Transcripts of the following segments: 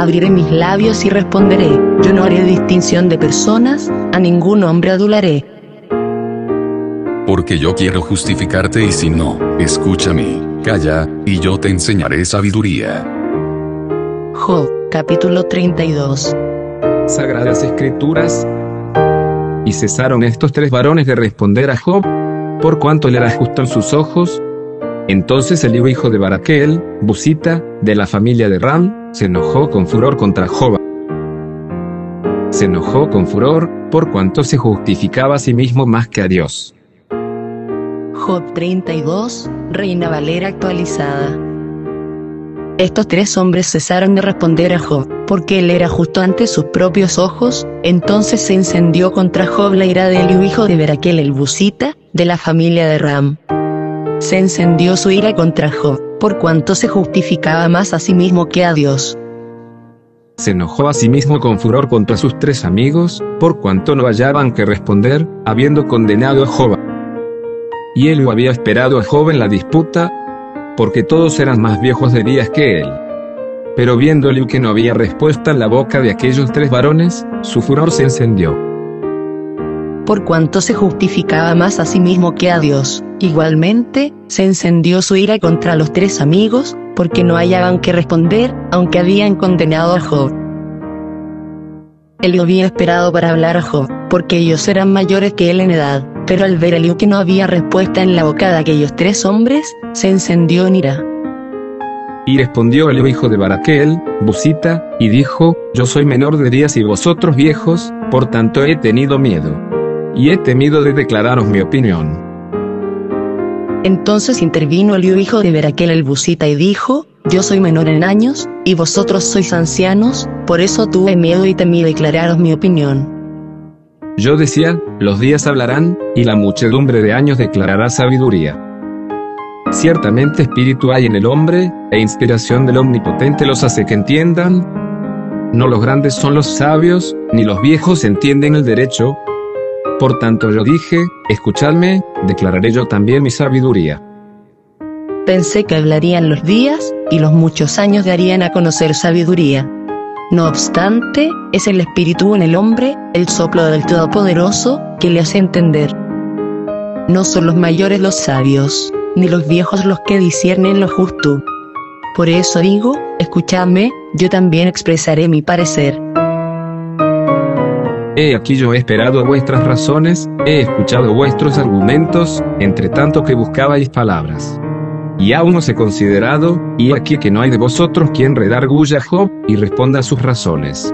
abriré mis labios y responderé, yo no haré distinción de personas, a ningún hombre adularé. Porque yo quiero justificarte y si no, escúchame, calla, y yo te enseñaré sabiduría. Job, capítulo 32. Sagradas Escrituras. Y cesaron estos tres varones de responder a Job, por cuanto le era justo en sus ojos. Entonces el hijo de Baraquel, Busita, de la familia de Ram, se enojó con furor contra Job. Se enojó con furor, por cuanto se justificaba a sí mismo más que a Dios. Job 32, Reina Valera actualizada. Estos tres hombres cesaron de responder a Job, porque él era justo ante sus propios ojos, entonces se incendió contra Job la ira de Eliú hijo de Beraquel el Busita, de la familia de Ram. Se encendió su ira contra Job, por cuanto se justificaba más a sí mismo que a Dios. Se enojó a sí mismo con furor contra sus tres amigos, por cuanto no hallaban que responder, habiendo condenado a Job. Y él lo había esperado a Job en la disputa, porque todos eran más viejos de días que él. Pero viéndole que no había respuesta en la boca de aquellos tres varones, su furor se encendió. Por cuanto se justificaba más a sí mismo que a Dios, igualmente, se encendió su ira contra los tres amigos, porque no hallaban que responder, aunque habían condenado a Job. Él había esperado para hablar a Job, porque ellos eran mayores que él en edad, pero al ver a Eliú que no había respuesta en la boca de aquellos tres hombres, se encendió en ira. Y respondió el hijo de Baraquel, Busita, y dijo, Yo soy menor de días y vosotros viejos, por tanto he tenido miedo. Y he temido de declararos mi opinión. Entonces intervino Eliú hijo de Beraquel el Busita y dijo, Yo soy menor en años, y vosotros sois ancianos, por eso tuve miedo y temí declararos mi opinión. Yo decía, los días hablarán, y la muchedumbre de años declarará sabiduría. Ciertamente espíritu hay en el hombre, e inspiración del Omnipotente los hace que entiendan. No los grandes son los sabios, ni los viejos entienden el derecho. Por tanto yo dije, escuchadme, declararé yo también mi sabiduría. Pensé que hablarían los días, y los muchos años darían a conocer sabiduría. No obstante, es el espíritu en el hombre, el soplo del Todopoderoso, que le hace entender. No son los mayores los sabios, ni los viejos los que disciernen lo justo. Por eso digo, escuchadme, yo también expresaré mi parecer. He aquí yo he esperado vuestras razones, he escuchado vuestros argumentos, entre tanto que buscabais palabras. Y aún os he considerado, y aquí que no hay de vosotros quien redarguya a Job, y responda a sus razones.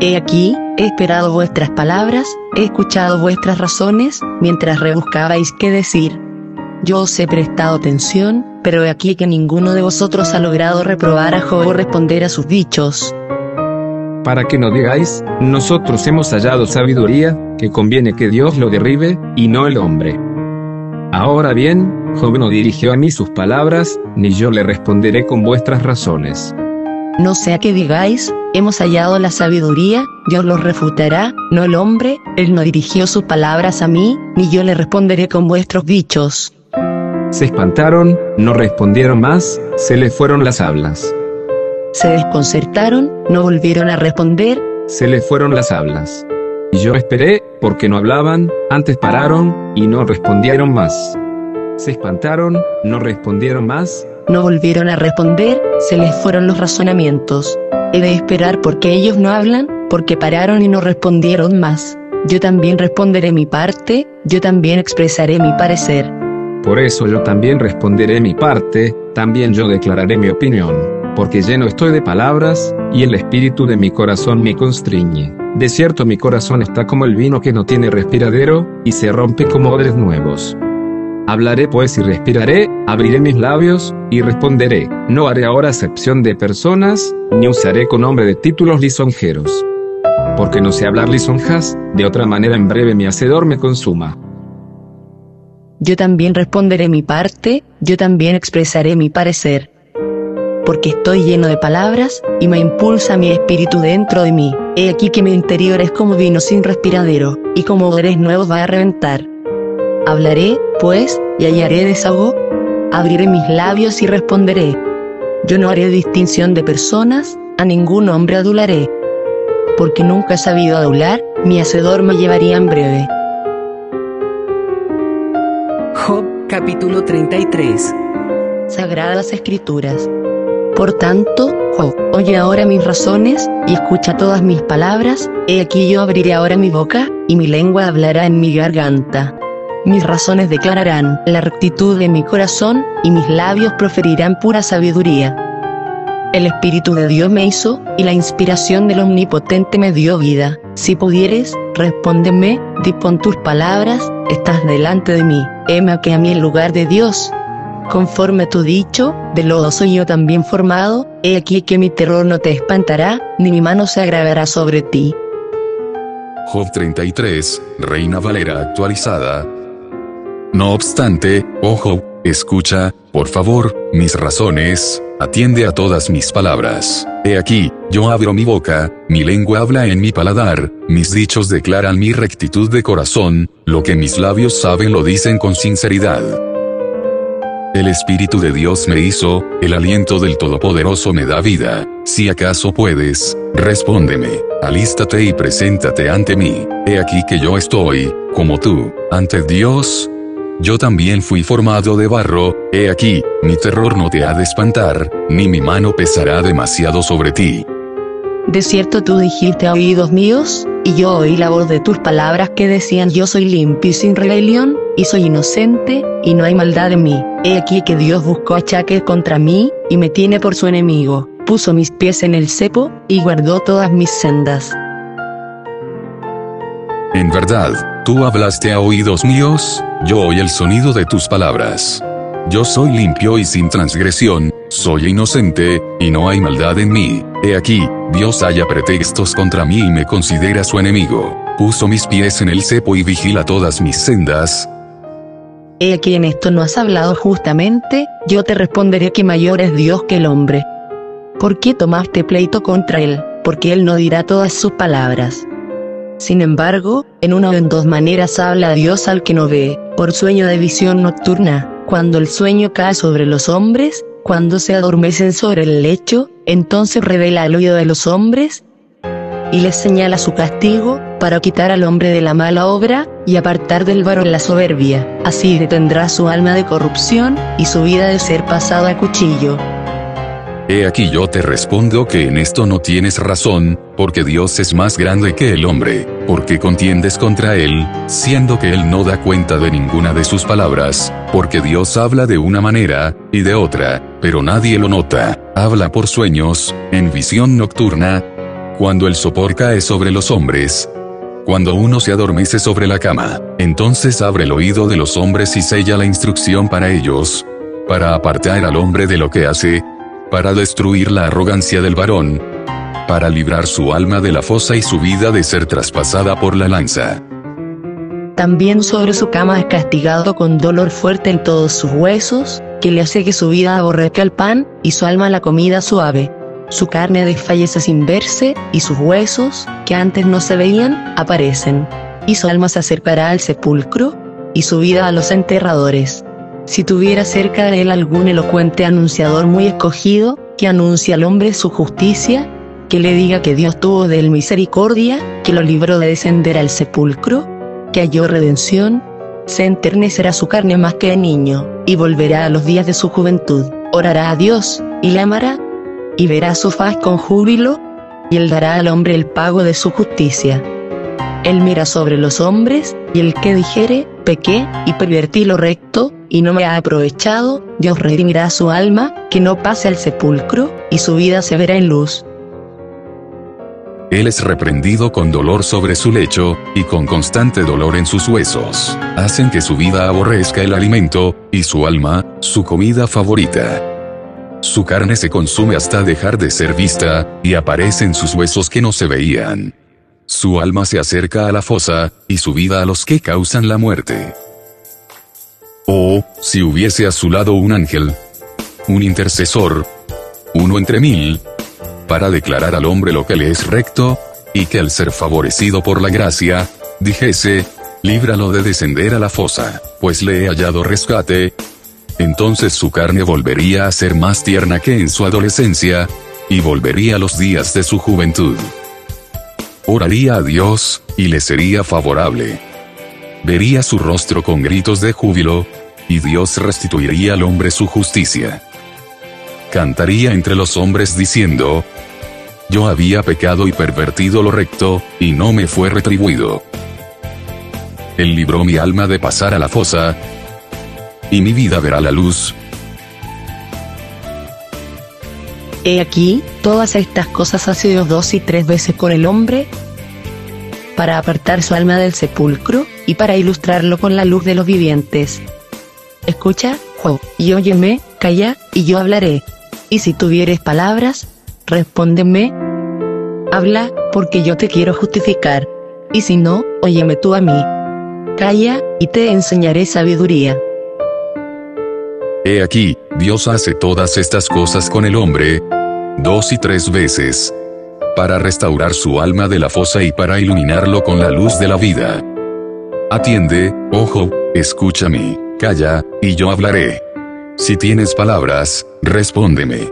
He aquí, he esperado vuestras palabras, he escuchado vuestras razones, mientras rebuscabais qué decir. Yo os he prestado atención, pero he aquí que ninguno de vosotros ha logrado reprobar a Job o responder a sus dichos. Para que no digáis, nosotros hemos hallado sabiduría, que conviene que Dios lo derribe, y no el hombre. Ahora bien, Job no dirigió a mí sus palabras, ni yo le responderé con vuestras razones. No sea que digáis, hemos hallado la sabiduría, Dios los refutará, no el hombre, él no dirigió sus palabras a mí, ni yo le responderé con vuestros dichos. Se espantaron, no respondieron más, se le fueron las hablas. Se desconcertaron, no volvieron a responder, Se le fueron las hablas. Y yo esperé, porque no hablaban, antes pararon, y no respondieron más. Se espantaron, no respondieron más, no volvieron a responder, se les fueron los razonamientos. He de esperar porque ellos no hablan, porque pararon y no respondieron más. Yo también responderé mi parte, yo también expresaré mi parecer. Por eso yo también responderé mi parte, también yo declararé mi opinión, porque lleno estoy de palabras, y el espíritu de mi corazón me constriñe. De cierto mi corazón está como el vino que no tiene respiradero, y se rompe como odres nuevos. Hablaré pues y respiraré, abriré mis labios, y responderé, no haré ahora acepción de personas, ni usaré con nombre de títulos lisonjeros. Porque no sé hablar lisonjas, de otra manera en breve mi hacedor me consuma. Yo también responderé mi parte, yo también expresaré mi parecer. Porque estoy lleno de palabras, y me impulsa mi espíritu dentro de mí. He aquí que mi interior es como vino sin respiradero, y como odres nuevos va a reventar. Hablaré, pues, y hallaré desahogo. Abriré mis labios y responderé. Yo no haré distinción de personas, a ningún hombre adularé. Porque nunca he sabido adular, mi hacedor me llevaría en breve. Job capítulo 33 Sagradas Escrituras. Por tanto, oye ahora mis razones, y escucha todas mis palabras, he aquí yo abriré ahora mi boca, y mi lengua hablará en mi garganta. Mis razones declararán la rectitud de mi corazón, y mis labios proferirán pura sabiduría. El Espíritu de Dios me hizo, y la inspiración del Omnipotente me dio vida. Si pudieres, respóndeme, dispon tus palabras, estás delante de mí, heme aquí a mí el lugar de Dios. Conforme tu dicho, de lodo soy yo también formado, he aquí que mi terror no te espantará, ni mi mano se agravará sobre ti. Job 33, Reina Valera actualizada. No obstante, oh Job, escucha, por favor, mis razones, atiende a todas mis palabras. He aquí, yo abro mi boca, mi lengua habla en mi paladar, mis dichos declaran mi rectitud de corazón, lo que mis labios saben lo dicen con sinceridad. El Espíritu de Dios me hizo, el aliento del Todopoderoso me da vida. Si acaso puedes, respóndeme, alístate y preséntate ante mí. He aquí que yo estoy, como tú, ante Dios. Yo también fui formado de barro, he aquí, mi terror no te ha de espantar, ni mi mano pesará demasiado sobre ti. De cierto tú dijiste a oídos míos, y yo oí la voz de tus palabras que decían yo soy limpio y sin rebelión, y soy inocente, y no hay maldad en mí. He aquí que Dios buscó achaques contra mí, y me tiene por su enemigo, puso mis pies en el cepo, y guardó todas mis sendas. En verdad, tú hablaste a oídos míos, yo oí el sonido de tus palabras. Yo soy limpio y sin transgresión, soy inocente, y no hay maldad en mí. He aquí, Dios haya pretextos contra mí y me considera su enemigo. Puso mis pies en el cepo y vigila todas mis sendas. He aquí en esto no has hablado justamente, yo te responderé que mayor es Dios que el hombre. ¿Por qué tomaste pleito contra él? Porque él no dirá todas sus palabras. Sin embargo, en una o en dos maneras habla Dios al que no ve, por sueño de visión nocturna, cuando el sueño cae sobre los hombres, cuando se adormecen sobre el lecho, entonces revela al oído de los hombres y les señala su castigo, para quitar al hombre de la mala obra, y apartar del varón la soberbia. Así detendrá su alma de corrupción, y su vida de ser pasada a cuchillo. He aquí yo te respondo que en esto no tienes razón, porque Dios es más grande que el hombre, porque contiendes contra él, siendo que él no da cuenta de ninguna de sus palabras, porque Dios habla de una manera, y de otra, pero nadie lo nota, habla por sueños, en visión nocturna, cuando el sopor cae sobre los hombres, cuando uno se adormece sobre la cama, entonces abre el oído de los hombres y sella la instrucción para ellos, para apartar al hombre de lo que hace, para destruir la arrogancia del varón, para librar su alma de la fosa y su vida de ser traspasada por la lanza. También sobre su cama es castigado con dolor fuerte en todos sus huesos, que le hace que su vida aborrezca el pan, y su alma la comida suave. Su carne desfallece sin verse, y sus huesos, que antes no se veían, aparecen. Y su alma se acercará al sepulcro, y su vida a los enterradores. Si tuviera cerca de él algún elocuente anunciador muy escogido, que anuncie al hombre su justicia, que le diga que Dios tuvo de él misericordia, que lo libró de descender al sepulcro, que halló redención, se enternecerá su carne más que el niño, y volverá a los días de su juventud, orará a Dios, y le amará, y verá su faz con júbilo, y él dará al hombre el pago de su justicia. Él mira sobre los hombres, y el que dijere, pequé, y pervertí lo recto, y no me ha aprovechado, Dios redimirá su alma, que no pase al sepulcro, y su vida se verá en luz. Él es reprendido con dolor sobre su lecho, y con constante dolor en sus huesos. Hacen que su vida aborrezca el alimento, y su alma, su comida favorita. Su carne se consume hasta dejar de ser vista, y aparecen sus huesos que no se veían. Su alma se acerca a la fosa, y su vida a los que causan la muerte. Oh, si hubiese a su lado un ángel, un intercesor, uno entre mil, para declarar al hombre lo que le es recto, y que al ser favorecido por la gracia, dijese, líbralo de descender a la fosa, pues le he hallado rescate, entonces su carne volvería a ser más tierna que en su adolescencia, y volvería a los días de su juventud. Oraría a Dios, y le sería favorable. Vería su rostro con gritos de júbilo, y Dios restituiría al hombre su justicia. Cantaría entre los hombres diciendo, Yo había pecado y pervertido lo recto, y no me fue retribuido. Él libró mi alma de pasar a la fosa, y mi vida verá la luz. He aquí, todas estas cosas ha sido dos y tres veces por el hombre, para apartar su alma del sepulcro, y para ilustrarlo con la luz de los vivientes. Escucha, Job, y óyeme, calla, y yo hablaré. Y si tuvieres palabras, respóndeme. Habla, porque yo te quiero justificar. Y si no, óyeme tú a mí. Calla, y te enseñaré sabiduría. He aquí, Dios hace todas estas cosas con el hombre, dos y tres veces, para restaurar su alma de la fosa y para iluminarlo con la luz de la vida. Atiende, ojo, escúchame, calla, y yo hablaré. Si tienes palabras, respóndeme.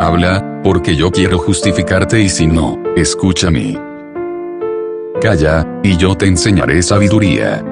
Habla, porque yo quiero justificarte y si no, escúchame. Calla, y yo te enseñaré sabiduría.